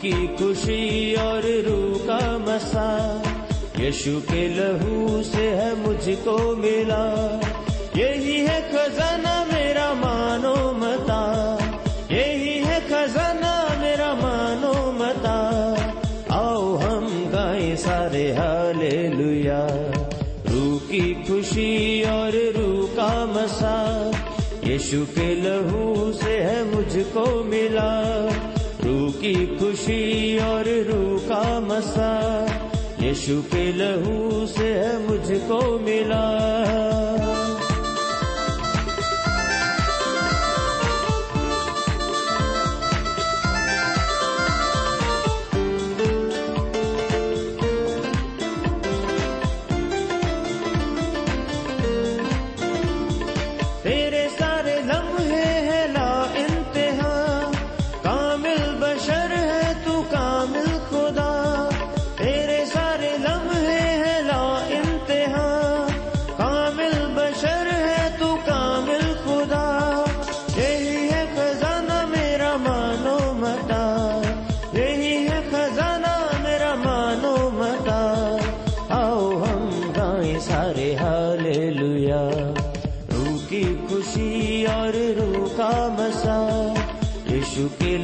کی خوشی اور روح کا مسا۔ یشو کے لہو سے ہے مجھ کو ملا۔ یہی ہے خزانہ میرا مانو متا۔ یہی ہے خزانہ میرا مانو متا۔ آؤ ہم گائیں سارے حالے لیا روح کی خوشی اور روح کا مسا۔ یشو کے لہو سے ہے مجھ کو ملا۔ کی خوشی اور روح کا مسا۔ یشو کے لہو سے ہے مجھ کو ملا۔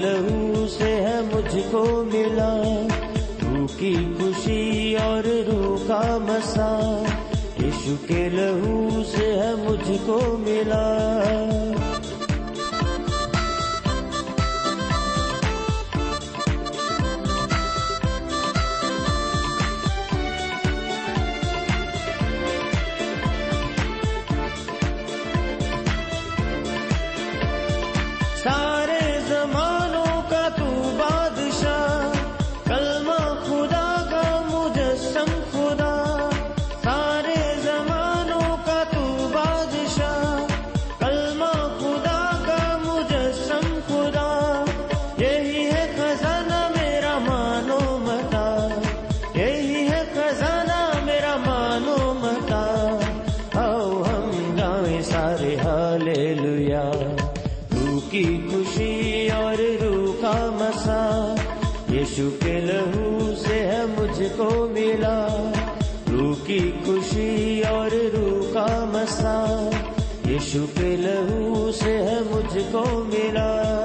لہو سے ہے مجھ کو ملا، روح کی خوشی اور روح کا مسا یشو کے لہو سے ہے مجھ کو ملا۔ لیا روح کی خوشی اور روح کا مسا۔ یشو کے لہو سے ہے مجھ کو ملا۔ روح کی خوشی اور روح کا مسا۔ یشو کے لہو سے ہے مجھ کو ملا۔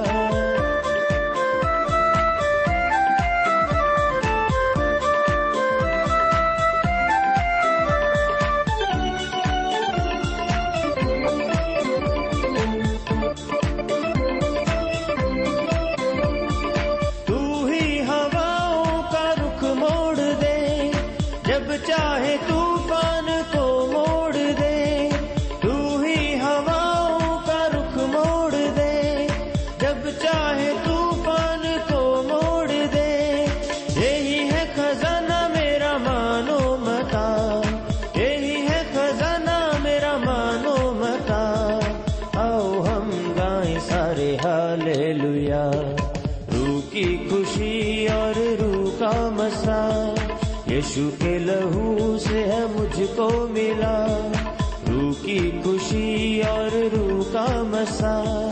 یشو کے لہو سے ہے مجھ کو ملا۔ روح کی خوشی اور روح کا مسا۔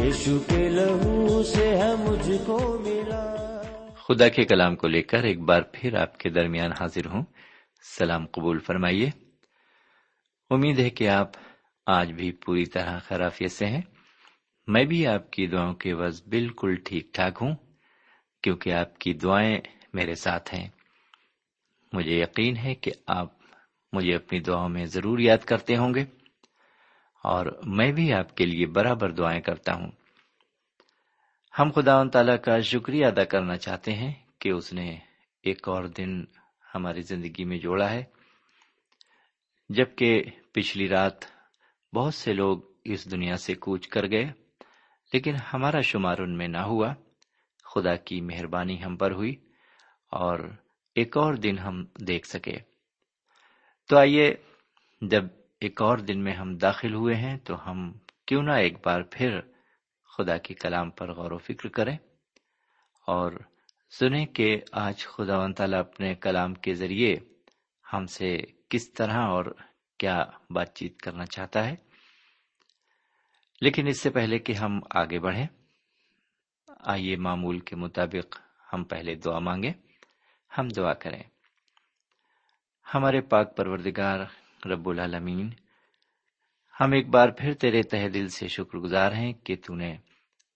یشو کے لہو سے ہے مجھ کو ملا۔ خدا کے کلام کو لے کر ایک بار پھر آپ کے درمیان حاضر ہوں۔ سلام قبول فرمائیے۔ امید ہے کہ آپ آج بھی پوری طرح خرافیت سے ہیں۔ میں بھی آپ کی دعاؤں کے وز بالکل ٹھیک ٹھاک ہوں، کیونکہ آپ کی دعائیں میرے ساتھ ہیں۔ مجھے یقین ہے کہ آپ مجھے اپنی دعاؤں میں ضرور یاد کرتے ہوں گے اور میں بھی آپ کے لیے برابر دعائیں کرتا ہوں۔ ہم خدا و تعالی کا شکریہ ادا کرنا چاہتے ہیں کہ اس نے ایک اور دن ہماری زندگی میں جوڑا ہے۔ جبکہ پچھلی رات بہت سے لوگ اس دنیا سے کوچ کر گئے، لیکن ہمارا شمار ان میں نہ ہوا۔ خدا کی مہربانی ہم پر ہوئی اور ایک اور دن ہم دیکھ سکے۔ تو آئیے، جب ایک اور دن میں ہم داخل ہوئے ہیں، تو ہم کیوں نہ ایک بار پھر خدا کی کلام پر غور و فکر کریں اور سنیں کہ آج خدا و تعالیٰ اپنے کلام کے ذریعے ہم سے کس طرح اور کیا بات چیت کرنا چاہتا ہے۔ لیکن اس سے پہلے کہ ہم آگے بڑھیں، آئیے معمول کے مطابق ہم پہلے دعا مانگیں۔ ہم دعا کریں۔ ہمارے پاک پروردگار رب العالمین، ہم ایک بار پھر تیرے تہ دل سے شکر گزار ہیں کہ تو نے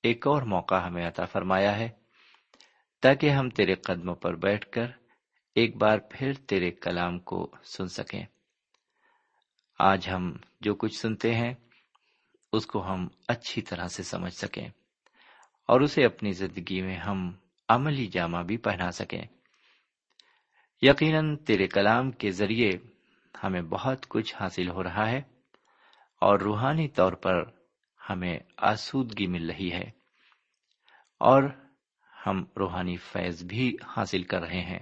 ایک اور موقع ہمیں عطا فرمایا ہے، تاکہ ہم تیرے قدموں پر بیٹھ کر ایک بار پھر تیرے کلام کو سن سکیں۔ آج ہم جو کچھ سنتے ہیں، اس کو ہم اچھی طرح سے سمجھ سکیں اور اسے اپنی زندگی میں ہم عملی جامہ بھی پہنا سکیں۔ یقیناً تیرے کلام کے ذریعے ہمیں بہت کچھ حاصل ہو رہا ہے اور روحانی طور پر ہمیں آسودگی مل رہی ہے اور ہم روحانی فیض بھی حاصل کر رہے ہیں۔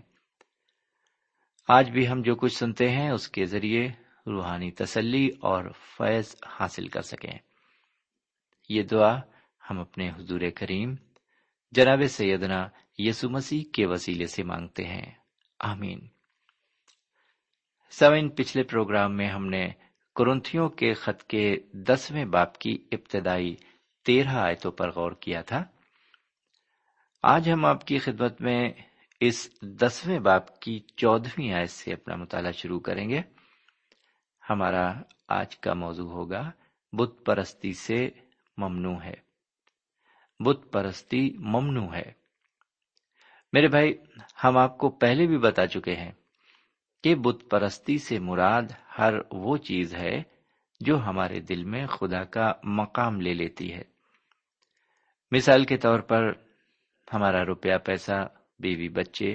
آج بھی ہم جو کچھ سنتے ہیں اس کے ذریعے روحانی تسلی اور فیض حاصل کر سکیں۔ یہ دعا ہم اپنے حضور کریم جناب سیدنا یسو مسیح کے وسیلے سے مانگتے ہیں۔ آمین۔ سوئن، پچھلے پروگرام میں ہم نے کرنتھیوں کے خط کے دسویں باپ کی ابتدائی تیرہ آیتوں پر غور کیا تھا۔ آج ہم آپ کی خدمت میں اس دسویں باپ کی چودہویں آیت سے اپنا مطالعہ شروع کریں گے۔ ہمارا آج کا موضوع ہوگا بت پرستی سے ممنوع ہے۔ بت پرستی ممنوع ہے۔ میرے بھائی، ہم آپ کو پہلے بھی بتا چکے ہیں کہ بت پرستی سے مراد ہر وہ چیز ہے جو ہمارے دل میں خدا کا مقام لے لیتی ہے۔ مثال کے طور پر، ہمارا روپیہ پیسہ، بیوی بچے،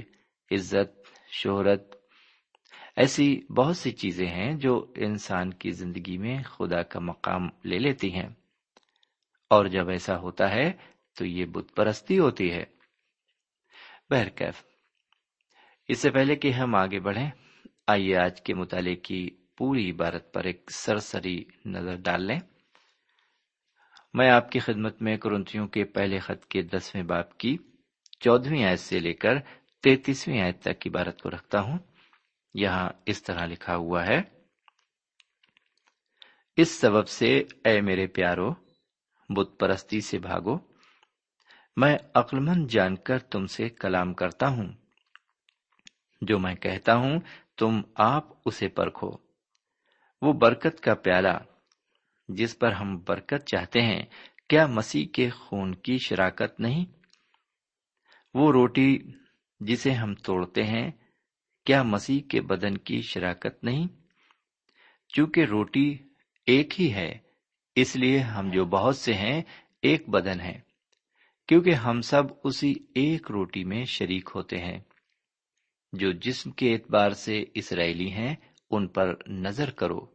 عزت، شہرت، ایسی بہت سی چیزیں ہیں جو انسان کی زندگی میں خدا کا مقام لے لیتی ہیں۔ اور جب ایسا ہوتا ہے تو یہ بت پرستی ہوتی ہے۔ بہرکیف۔ اس سے پہلے کہ ہم آگے بڑھیں، آئیے آج کے مطالعے کی پوری عبارت پر ایک سرسری نظر ڈال لیں۔ میں آپ کی خدمت میں کرنتیوں کے پہلے خط کے دسویں باپ کی چودہویں آیت سے لے کر تینتیسویں آیت تک کی بارت کو رکھتا ہوں۔ یہاں اس طرح لکھا ہوا ہے۔ اس سبب سے اے میرے پیارو، بت پرستی سے بھاگو۔ میں عقلمند جان کر تم سے کلام کرتا ہوں۔ جو میں کہتا ہوں، تم آپ اسے پرکھو۔ وہ برکت کا پیالہ، جس پر ہم برکت چاہتے ہیں، کیا مسیح کے خون کی شراکت نہیں؟ وہ روٹی جسے ہم توڑتے ہیں، کیا مسیح کے بدن کی شراکت نہیں؟ چونکہ روٹی ایک ہی ہے، اس لیے ہم جو بہت سے ہیں، ایک بدن ہے۔ کیونکہ ہم سب اسی ایک روٹی میں شریک ہوتے ہیں۔ جو جسم کے اعتبار سے اسرائیلی ہیں، ان پر نظر کرو۔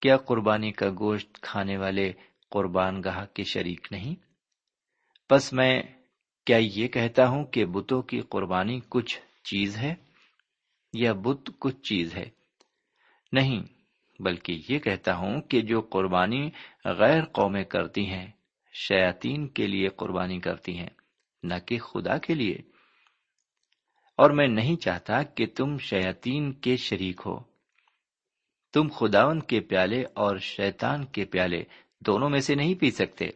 کیا قربانی کا گوشت کھانے والے قربان گاہ کے شریک نہیں؟ بس میں کیا یہ کہتا ہوں کہ بتوں کی قربانی کچھ چیز ہے؟ یا بت کچھ چیز ہے؟ نہیں، بلکہ یہ کہتا ہوں کہ جو قربانی غیر قومیں کرتی ہیں شیاتین کے لیے قربانی کرتی ہیں، نہ کہ خدا کے لیے۔ اور میں نہیں چاہتا کہ تم شیاتین کے شریک ہو۔ تم خداون کے پیالے اور شیطان کے پیالے دونوں میں سے نہیں پی سکتے۔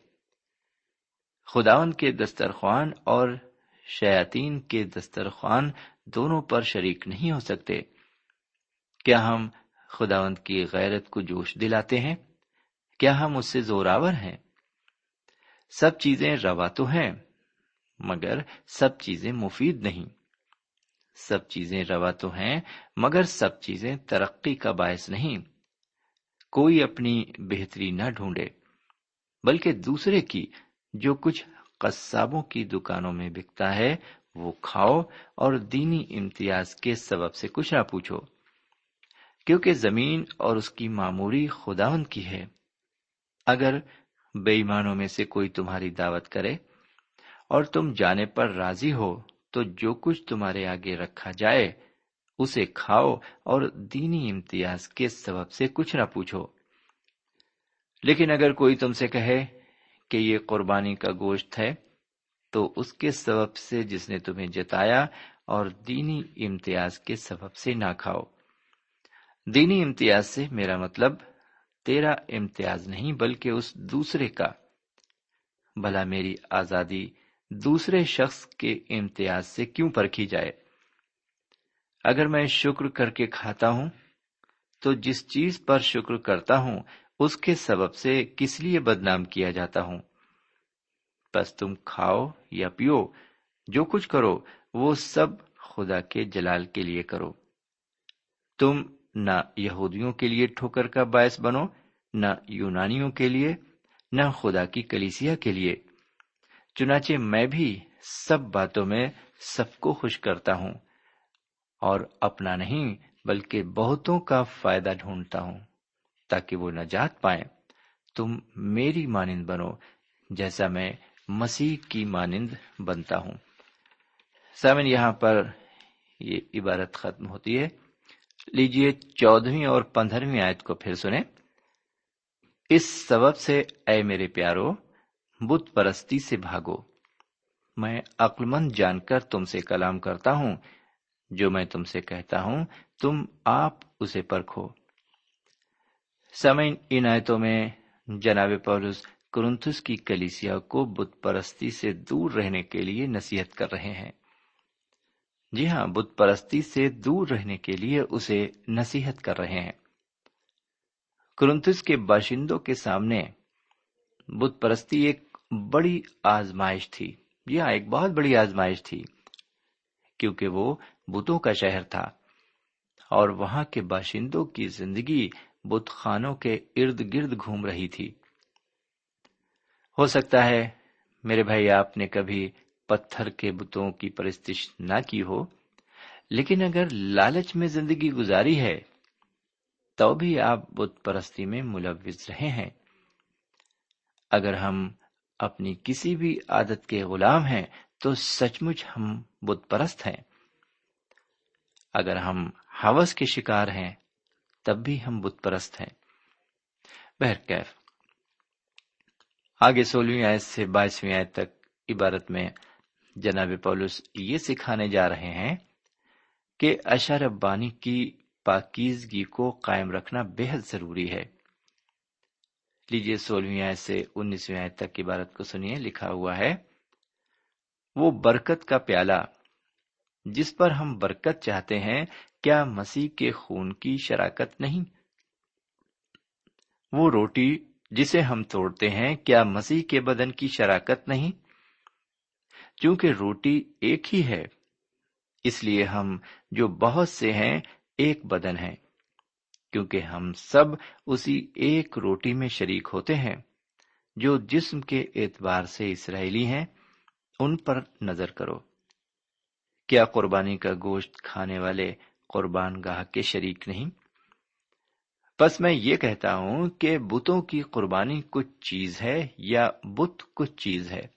خداون کے دسترخوان اور شیاتین کے دسترخوان دونوں پر شریک نہیں ہو سکتے۔ کیا ہم خداوند کی غیرت کو جوش دلاتے ہیں؟ کیا ہم اس سے زوراور ہیں؟ سب چیزیں روا تو ہیں، مگر سب چیزیں مفید نہیں۔ سب چیزیں روا تو ہیں، مگر سب چیزیں ترقی کا باعث نہیں۔ کوئی اپنی بہتری نہ ڈھونڈے، بلکہ دوسرے کی، جو کچھ قصابوں کی دکانوں میں بکتا ہے، وہ کھاؤ اور دینی امتیاز کے سبب سے کچھ نہ پوچھو، کیونکہ زمین اور اس کی معموری خداون کی ہے۔ اگر بے ایمانوں میں سے کوئی تمہاری دعوت کرے اور تم جانے پر راضی ہو تو جو کچھ تمہارے آگے رکھا جائے، اسے کھاؤ اور دینی امتیاز کے سبب سے کچھ نہ پوچھو۔ لیکن اگر کوئی تم سے کہے کہ یہ قربانی کا گوشت ہے، تو اس کے سبب سے جس نے تمہیں جتایا اور دینی امتیاز کے سبب سے نہ کھاؤ۔ دینی امتیاز سے میرا مطلب تیرا امتیاز نہیں بلکہ اس دوسرے کا۔ بھلا میری آزادی دوسرے شخص کے امتیاز سے کیوں پرکھی جائے؟ اگر میں شکر کر کے کھاتا ہوں، تو جس چیز پر شکر کرتا ہوں، اس کے سبب سے کس لیے بدنام کیا جاتا ہوں؟ بس تم کھاؤ یا پیو، جو کچھ کرو، وہ سب خدا کے جلال کے لیے کرو۔ تم نہ یہودیوں کے لیے ٹھوکر کا باعث بنو، نہ یونانیوں کے لیے، نہ خدا کی کلیسیا کے لیے۔ چنانچہ میں بھی سب باتوں میں سب کو خوش کرتا ہوں اور اپنا نہیں، بلکہ بہتوں کا فائدہ ڈھونڈتا ہوں تاکہ وہ نجات پائیں۔ تم میری مانند بنو، جیسا میں مسیح کی مانند بنتا ہوں۔ سامن، یہاں پر یہ عبارت ختم ہوتی ہے۔ لیجیے چودہویں اور پندرہویں آیت کو پھر سنیں۔ اس سبب سے اے میرے پیارو، بت پرستی سے بھاگو۔ میں عقلمند جان کر تم سے کلام کرتا ہوں۔ جو میں تم سے کہتا ہوں، تم آپ اسے پرکھو۔ سمین ان آیتوں میں جناب پولس کرنتس کی کلیسیا کو بت پرستی سے دور رہنے کے لیے نصیحت کر رہے ہیں۔ جی ہاں بت پرستی سے دور رہنے کے لیے اسے نصیحت کر رہے ہیں۔ کرنتس کے باشندوں کے سامنے بت پرستی ایک بڑی آزمائش تھی۔ جی ہاں ایک بہت بڑی آزمائش تھی، کیونکہ وہ بتوں کا شہر تھا۔ اور وہاں کے باشندوں کی زندگی بت خانوں کے ارد گرد گھوم رہی تھی۔ ہو سکتا ہے، میرے بھائی، آپ نے کبھی پتھر کے بتوں کی پرستش نہ کی ہو، لیکن اگر لالچ میں زندگی گزاری ہے، تو بھی آپ بت پرستی میں ملوث رہے ہیں۔ اگر ہم اپنی کسی بھی عادت کے غلام ہیں، تو سچ مچ ہم بت پرست ہیں۔ اگر ہم حوث کے شکار ہیں، تب بھی ہم بت پرست ہیں۔ بہرکیف آگے سولہویں آیت سے بائیسویں آیت تک عبارت میں جناب پولس، یہ سکھانے جا رہے ہیں کہ اشر بانی کی پاکیزگی کو قائم رکھنا بے حد ضروری ہے۔ لیجیے سولہویں آیت سے انیسویں آیت تک عبارت کو سنیے، لکھا ہوا ہے، وہ برکت کا پیالہ، جس پر ہم برکت چاہتے ہیں، کیا مسیح کے خون کی شراکت نہیں؟ وہ روٹی جسے ہم توڑتے ہیں، کیا مسیح کے بدن کی شراکت نہیں؟ چونکہ روٹی ایک ہی ہے۔ اس لیے ہم جو بہت سے ہیں، ایک بدن ہیں۔ کیونکہ ہم سب اسی ایک روٹی میں شریک ہوتے ہیں۔ جو جسم کے اعتبار سے اسرائیلی ہیں، ان پر نظر کرو۔ کیا قربانی کا گوشت کھانے والے قربان گاہ کے شریک نہیں؟ بس میں یہ کہتا ہوں کہ بتوں کی قربانی کچھ چیز ہے یا بت کچھ چیز ہے۔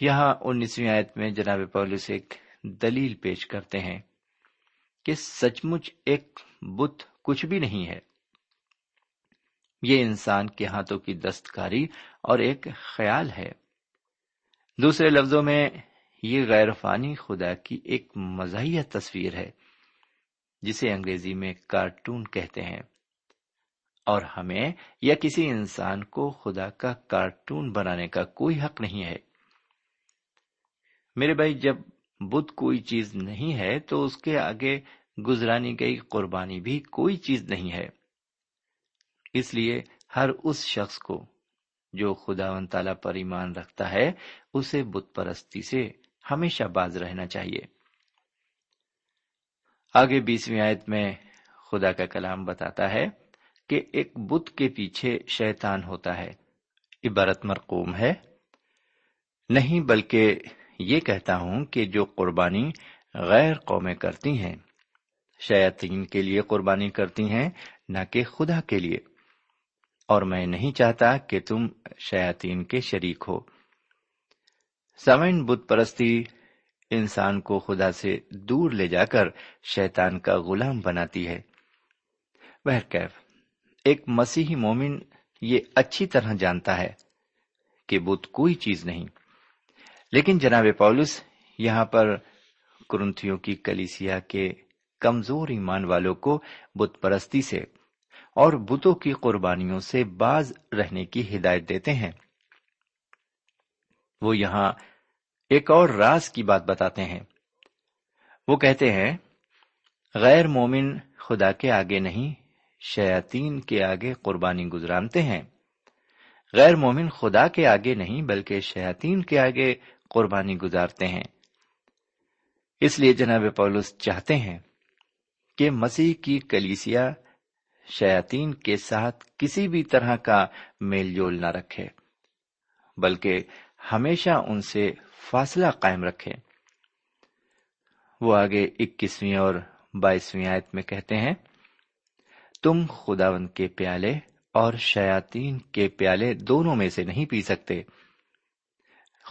یہاں انیسویں آیت میں جناب پولس ایک دلیل پیش کرتے ہیں کہ سچ مچ ایک بت کچھ بھی نہیں ہے۔ یہ انسان کے ہاتھوں کی دستکاری اور ایک خیال ہے۔ دوسرے لفظوں میں یہ غیر فانی خدا کی ایک مزاحیہ تصویر ہے، جسے انگریزی میں کارٹون کہتے ہیں۔ اور ہمیں یا کسی انسان کو خدا کا کارٹون بنانے کا کوئی حق نہیں ہے۔ میرے بھائی، جب بدھ کوئی چیز نہیں ہے، تو اس کے آگے گزرانی گئی قربانی بھی کوئی چیز نہیں ہے۔ اس لیے ہر اس شخص کو جو خدا و تعالی پر ایمان رکھتا ہے، اسے بت پرستی سے ہمیشہ باز رہنا چاہیے۔ آگے بیسویں آیت میں خدا کا کلام بتاتا ہے کہ ایک بت کے پیچھے شیطان ہوتا ہے، عبارت مرقوم ہے۔ نہیں بلکہ یہ کہتا ہوں کہ جو قربانی غیر قومیں کرتی ہیں، شیاطین کے لیے قربانی کرتی ہیں، نہ کہ خدا کے لیے۔ اور میں نہیں چاہتا کہ تم شیاطین کے شریک ہو۔ سمن بت پرستی انسان کو خدا سے دور لے جا کر شیطان کا غلام بناتی ہے۔ بہرکیف ایک مسیحی مومن یہ اچھی طرح جانتا ہے کہ بت کوئی چیز نہیں۔ لیکن جناب پولس یہاں پر کرنتھیوں کی کلیسیا کے کمزور ایمان والوں کو بت پرستی سے اور بتوں کی قربانیوں سے باز رہنے کی ہدایت دیتے ہیں۔ وہ یہاں ایک اور راز کی بات بتاتے ہیں۔ وہ کہتے ہیں، غیر مومن خدا کے آگے نہیں شیاتین کے آگے قربانی گزرانتے ہیں۔ غیر مومن خدا کے آگے نہیں، بلکہ شیاتین کے آگے قربانی گزارتے ہیں۔ اس لیے جناب پولس چاہتے ہیں کہ مسیح کی کلیسیا شیاتین کے ساتھ کسی بھی طرح کا میل جول نہ رکھے، بلکہ ہمیشہ ان سے فاصلہ قائم رکھے۔ وہ آگے اکیسویں اور بائیسویں آیت میں کہتے ہیں، تم خداون کے پیالے اور شیاتین کے پیالے دونوں میں سے نہیں پی سکتے۔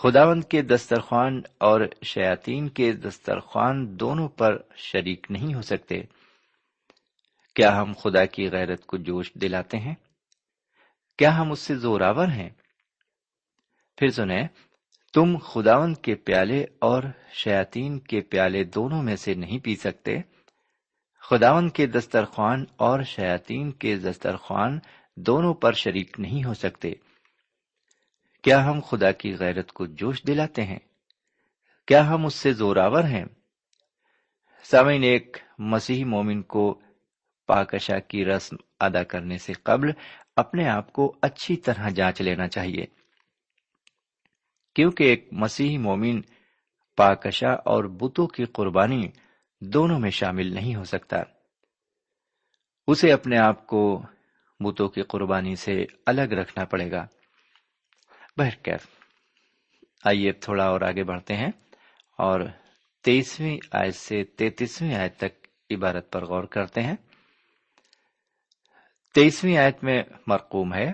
خداوند کے دسترخوان اور شیاتین کے دسترخوان دونوں پر شریک نہیں ہو سکتے۔ کیا ہم خدا کی غیرت کو جوش دلاتے ہیں؟ کیا ہم اس سے زوراور ہیں؟ پھر سنیں، تم خداون کے پیالے اور شیاتین کے پیالے دونوں میں سے نہیں پی سکتے؟ خداون کے دسترخوان اور شیاتین کے دسترخوان دونوں پر شریک نہیں ہو سکتے۔ کیا ہم خدا کی غیرت کو جوش دلاتے ہیں؟ کیا ہم اس سے زوراور ہیں؟ سامعین، ایک مسیحی مومن کو پاکشا کی رسم ادا کرنے سے قبل اپنے آپ کو اچھی طرح جانچ لینا چاہیے۔ کیونکہ ایک مسیحی مومن پاکشا اور بتوں کی قربانی دونوں میں شامل نہیں ہو سکتا۔ اسے اپنے آپ کو بتوں کی قربانی سے الگ رکھنا پڑے گا۔ بہرکیف۔ آئیے تھوڑا اور آگے بڑھتے ہیں۔ اور تیسویں آیت سے تینتیسویں آیت تک عبارت پر غور کرتے ہیں۔ تیسویں آیت میں مرقوم ہے،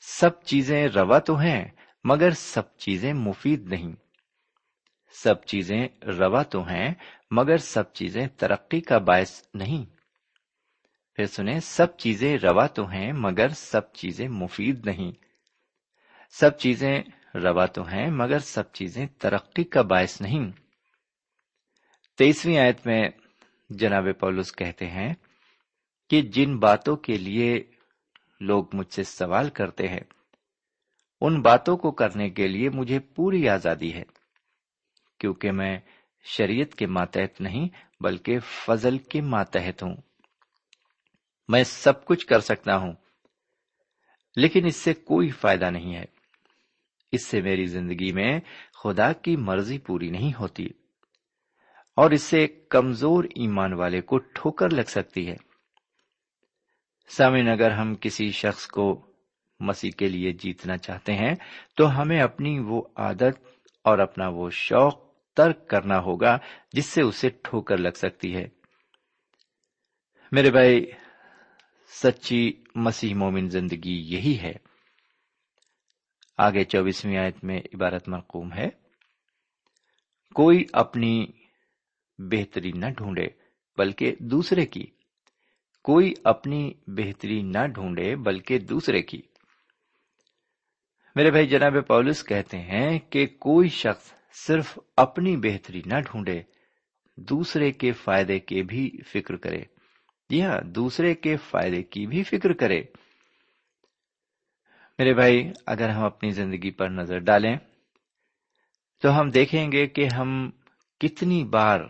سب چیزیں روا تو ہیں، مگر سب چیزیں مفید نہیں۔ سب چیزیں روا تو ہیں، مگر سب چیزیں ترقی کا باعث نہیں۔ پھر سنیں، سب چیزیں روا تو ہیں، مگر سب چیزیں مفید نہیں۔ سب چیزیں روا تو ہیں، مگر سب چیزیں ترقی کا باعث نہیں۔ تیسویں آیت میں جناب پولس کہتے ہیں کہ جن باتوں کے لیے لوگ مجھ سے سوال کرتے ہیں، ان باتوں کو کرنے کے لیے مجھے پوری آزادی ہے، کیونکہ میں شریعت کے ماتحت نہیں، بلکہ فضل کے ماتحت ہوں۔ میں سب کچھ کر سکتا ہوں، لیکن اس سے کوئی فائدہ نہیں ہے۔ اس سے میری زندگی میں خدا کی مرضی پوری نہیں ہوتی اور اس سے کمزور ایمان والے کو ٹھوکر لگ سکتی ہے۔ سامن اگر ہم کسی شخص کو مسیح کے لیے جیتنا چاہتے ہیں، تو ہمیں اپنی وہ عادت اور اپنا وہ شوق ترک کرنا ہوگا جس سے اسے ٹھوکر لگ سکتی ہے۔ میرے بھائی، سچی مسیح مومن زندگی یہی ہے۔ آگے چوبیسویں آیت میں عبارت مرقوم ہے۔ کوئی اپنی بہتری نہ ڈھونڈے، بلکہ دوسرے کی۔ کوئی اپنی بہتری نہ ڈھونڈے، بلکہ دوسرے کی۔ میرے بھائی، جناب پولس کہتے ہیں کہ کوئی شخص صرف اپنی بہتری نہ ڈھونڈے، دوسرے کے فائدے کے بھی فکر کرے۔ جی ہاں دوسرے کے فائدے کی بھی فکر کرے۔ میرے بھائی، اگر ہم اپنی زندگی پر نظر ڈالیں، تو ہم دیکھیں گے کہ ہم کتنی بار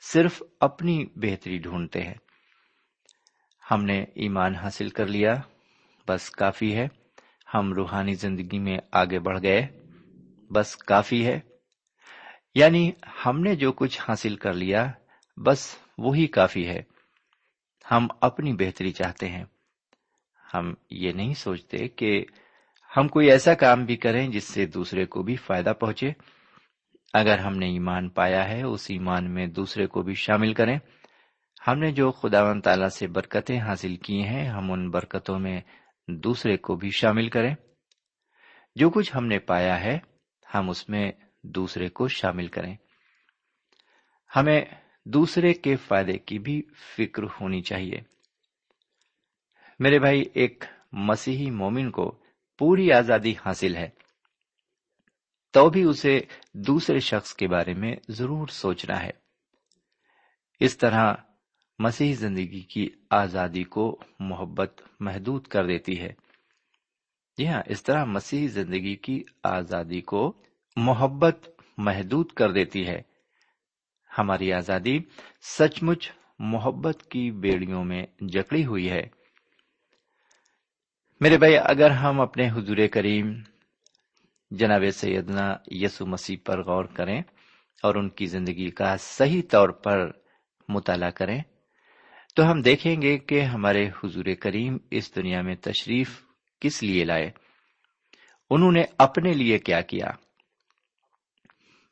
صرف اپنی بہتری ڈھونڈتے ہیں۔ ہم نے ایمان حاصل کر لیا، بس کافی ہے۔ ہم روحانی زندگی میں آگے بڑھ گئے، بس کافی ہے۔ یعنی ہم نے جو کچھ حاصل کر لیا، بس وہی کافی ہے۔ ہم اپنی بہتری چاہتے ہیں۔ ہم یہ نہیں سوچتے کہ ہم کوئی ایسا کام بھی کریں جس سے دوسرے کو بھی فائدہ پہنچے۔ اگر ہم نے ایمان پایا ہے، اس ایمان میں دوسرے کو بھی شامل کریں۔ ہم نے جو خدا و تعالی سے برکتیں حاصل کی ہیں، ہم ان برکتوں میں دوسرے کو بھی شامل کریں۔ جو کچھ ہم نے پایا ہے، ہم اس میں دوسرے کو شامل کریں۔ ہمیں دوسرے کے فائدے کی بھی فکر ہونی چاہیے۔ میرے بھائی، ایک مسیحی مومن کو پوری آزادی حاصل ہے۔ تو بھی اسے دوسرے شخص کے بارے میں ضرور سوچنا ہے۔ اس طرح مسیح زندگی کی آزادی کو محبت محدود کر دیتی ہے۔ جی ہاں اس طرح مسیح زندگی کی آزادی کو محبت محدود کر دیتی ہے۔ ہماری آزادی سچ مچ محبت کی بیڑیوں میں جکڑی ہوئی ہے۔ میرے بھائی، اگر ہم اپنے حضور کریم جناب سیدنا یسو مسیح پر غور کریں اور ان کی زندگی کا صحیح طور پر مطالعہ کریں، تو ہم دیکھیں گے کہ ہمارے حضور کریم اس دنیا میں تشریف کس لیے لائے؟ انہوں نے اپنے لیے کیا کیا؟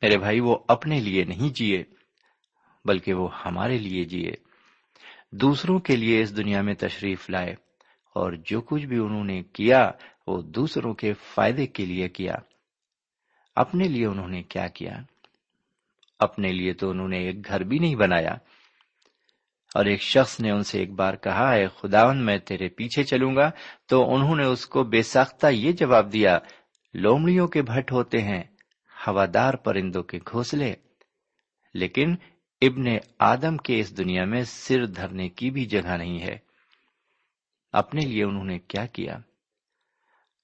میرے بھائی، وہ اپنے لیے نہیں جیے، بلکہ وہ ہمارے لیے جیے۔ دوسروں کے لیے اس دنیا میں تشریف لائے۔ اور جو کچھ بھی انہوں نے کیا، وہ دوسروں کے فائدے کے لیے کیا۔ اپنے لیے انہوں نے کیا کیا؟ اپنے لیے تو انہوں نے ایک گھر بھی نہیں بنایا۔ اور ایک شخص نے ان سے ایک بار کہا ہے خداون میں تیرے پیچھے چلوں گا۔ تو انہوں نے اس کو بے ساختہ یہ جواب دیا، لومڑیوں کے بھٹ ہوتے ہیں، ہوادار پرندوں کے گھونسلے۔ لیکن ابن آدم کے اس دنیا میں سر دھرنے کی بھی جگہ نہیں ہے۔ اپنے لیے انہوں نے کیا کیا؟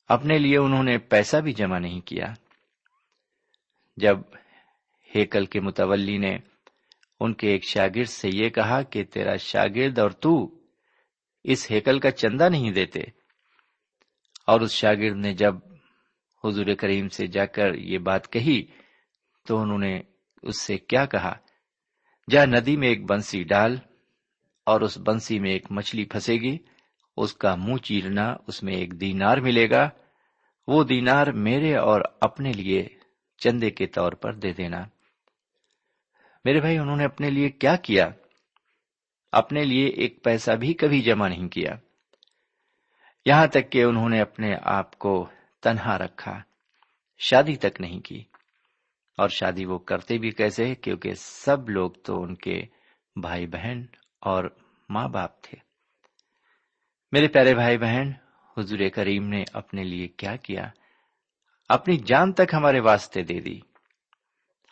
اپنے لیے انہوں نے پیسہ بھی جمع نہیں کیا۔ جب ہیکل کے متولی نے ان کے ایک شاگرد سے یہ کہا کہ تیرا شاگرد اور تو اس ہیکل کا چندہ نہیں دیتے۔ اور اس شاگرد نے جب حضور کریم سے جا کر یہ بات کہی تو انہوں نے اس سے کیا کہا؟ جا ندی میں ایک بنسی ڈال اور اس بنسی میں ایک مچھلی پھنسے گی۔ اس کا منہ چیرنا اس میں ایک دینار ملے گا۔ وہ دینار میرے اور اپنے لیے چندے کے طور پر دے دینا۔ میرے بھائی، انہوں نے اپنے لیے کیا کیا؟ اپنے لیے ایک پیسہ بھی کبھی جمع نہیں کیا۔ یہاں تک کہ انہوں نے اپنے آپ کو تنہا رکھا۔ شادی تک نہیں کی۔ اور شادی وہ کرتے بھی کیسے؟ کیونکہ سب لوگ تو ان کے بھائی بہن اور ماں باپ تھے۔ میرے پیارے بھائی بہن، حضور کریم نے اپنے لیے کیا کیا؟ اپنی جان تک ہمارے واسطے دے دی،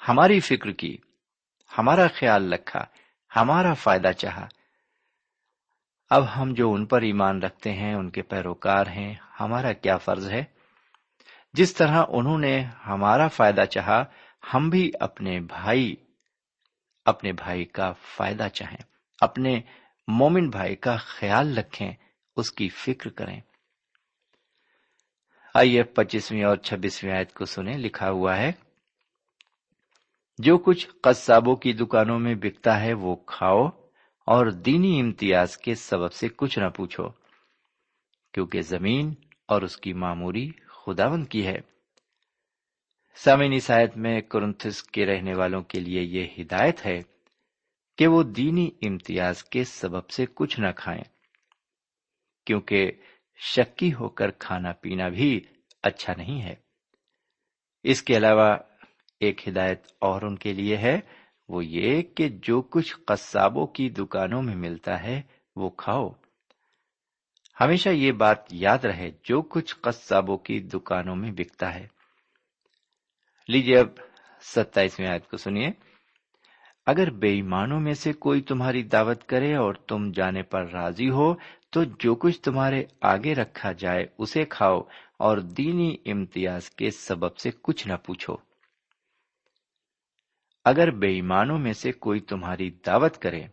ہماری فکر کی، ہمارا خیال رکھا، ہمارا فائدہ چاہا۔ اب ہم جو ان پر ایمان رکھتے ہیں، ان کے پیروکار ہیں، ہمارا کیا فرض ہے؟ جس طرح انہوں نے ہمارا فائدہ چاہا، ہم بھی اپنے بھائی اپنے بھائی کا فائدہ چاہیں، اپنے مومن بھائی کا خیال رکھیں۔ اس کی فکر کریں۔ آئیے پچیسویں اور چھبیسویں آیت کو سنیں۔ لکھا ہوا ہے، جو کچھ قصابوں کی دکانوں میں بکتا ہے وہ کھاؤ اور دینی امتیاز کے سبب سے کچھ نہ پوچھو، کیونکہ زمین اور اس کی معموری خداون کی ہے۔ سامعین عیسائیت میں کرنتھس کے رہنے والوں کے لیے یہ ہدایت ہے کہ وہ دینی امتیاز کے سبب سے کچھ نہ کھائیں۔ کیونکہ شکی ہو کر کھانا پینا بھی اچھا نہیں ہے۔ اس کے علاوہ ایک ہدایت اور ان کے لیے ہے، وہ یہ کہ جو کچھ قصابوں کی دکانوں میں ملتا ہے، وہ کھاؤ۔ ہمیشہ یہ بات یاد رہے، جو کچھ قصابوں کی دکانوں میں بکتا ہے۔ لیجیے اب ستائیسویں آیت کو سنیے۔ اگر بے ایمانوں میں سے کوئی تمہاری دعوت کرے اور تم جانے پر راضی ہو تو جو کچھ تمہارے آگے رکھا جائے اسے کھاؤ اور دینی امتیاز کے سبب سے کچھ نہ پوچھو۔ اگر بے ایمانوں میں سے کوئی تمہاری دعوت کرے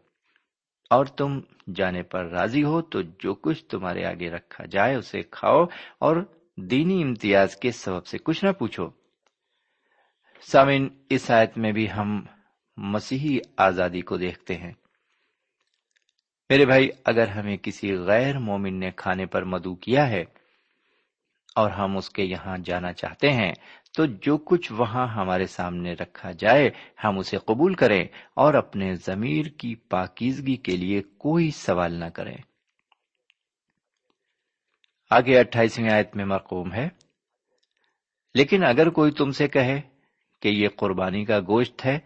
اور تم جانے پر راضی ہو، تو جو کچھ تمہارے آگے رکھا جائے اسے کھاؤ اور دینی امتیاز کے سبب سے کچھ نہ پوچھو۔ سامن اس آیت میں بھی ہم مسیحی آزادی کو دیکھتے ہیں۔ میرے بھائی، اگر ہمیں کسی غیر مومن نے کھانے پر مدعو کیا ہے اور ہم اس کے یہاں جانا چاہتے ہیں، تو جو کچھ وہاں ہمارے سامنے رکھا جائے، ہم اسے قبول کریں اور اپنے ضمیر کی پاکیزگی کے لیے کوئی سوال نہ کریں۔ آگے اٹھائیسویں آیت میں مرقوم ہے، لیکن اگر کوئی تم سے کہے کہ یہ قربانی کا گوشت ہے،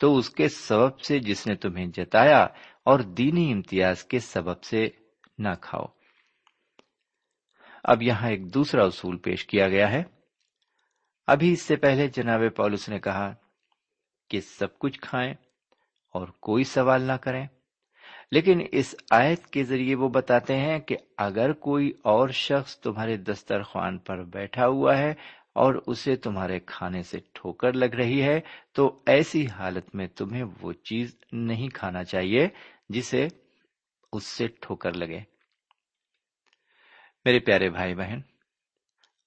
تو اس کے سبب سے جس نے تمہیں جتایا اور دینی امتیاز کے سبب سے نہ کھاؤ۔ اب یہاں ایک دوسرا اصول پیش کیا گیا ہے۔ ابھی اس سے پہلے جناب پولس نے کہا کہ سب کچھ کھائیں اور کوئی سوال نہ کریں۔ لیکن اس آیت کے ذریعے وہ بتاتے ہیں کہ اگر کوئی اور شخص تمہارے دسترخوان پر بیٹھا ہوا ہے اور اسے تمہارے کھانے سے ٹھوکر لگ رہی ہے، تو ایسی حالت میں تمہیں وہ چیز نہیں کھانا چاہیے۔ جسے اس سے ٹھوکر لگے۔ میرے پیارے بھائی بہن،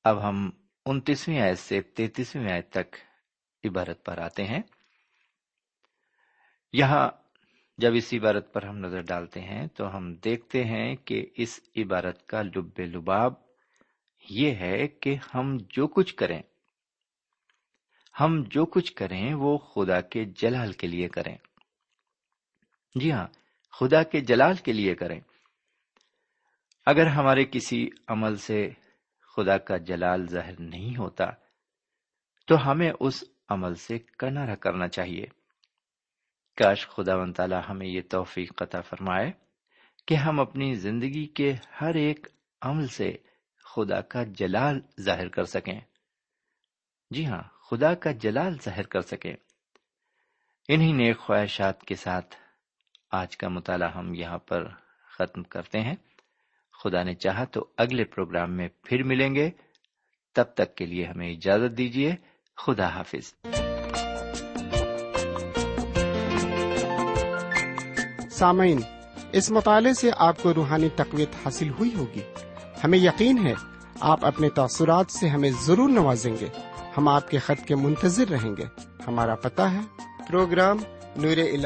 اب ہم انتیسویں آیت سے تینتیسویں آیت تک عبارت پر آتے ہیں۔ یہاں جب اس عبارت پر ہم نظر ڈالتے ہیں تو ہم دیکھتے ہیں کہ اس عبارت کا لب لباب یہ ہے کہ ہم جو کچھ کریں، ہم جو کچھ کریں وہ خدا کے جلال کے لیے کریں۔ جی ہاں خدا کے جلال کے لیے کریں۔ اگر ہمارے کسی عمل سے خدا کا جلال ظاہر نہیں ہوتا، تو ہمیں اس عمل سے کنارا کرنا چاہیے۔ کاش خدا و تعالی ہمیں یہ توفیق قطع فرمائے کہ ہم اپنی زندگی کے ہر ایک عمل سے خدا کا جلال ظاہر کر سکیں۔ جی ہاں خدا کا جلال ظاہر کر سکیں۔ انہی نیک خواہشات کے ساتھ آج کا مطالعہ ہم یہاں پر ختم کرتے ہیں۔ خدا نے چاہا تو اگلے پروگرام میں پھر ملیں گے۔ تب تک کے لیے ہمیں اجازت دیجیے خدا حافظ۔ سامعین، اس مطالعے سے آپ کو روحانی تقویت حاصل ہوئی ہوگی۔ ہمیں یقین ہے، آپ اپنے تاثرات سے ہمیں ضرور نوازیں گے۔ ہم آپ کے خط کے منتظر رہیں گے۔ ہمارا پتہ ہے۔ پروگرام نور ال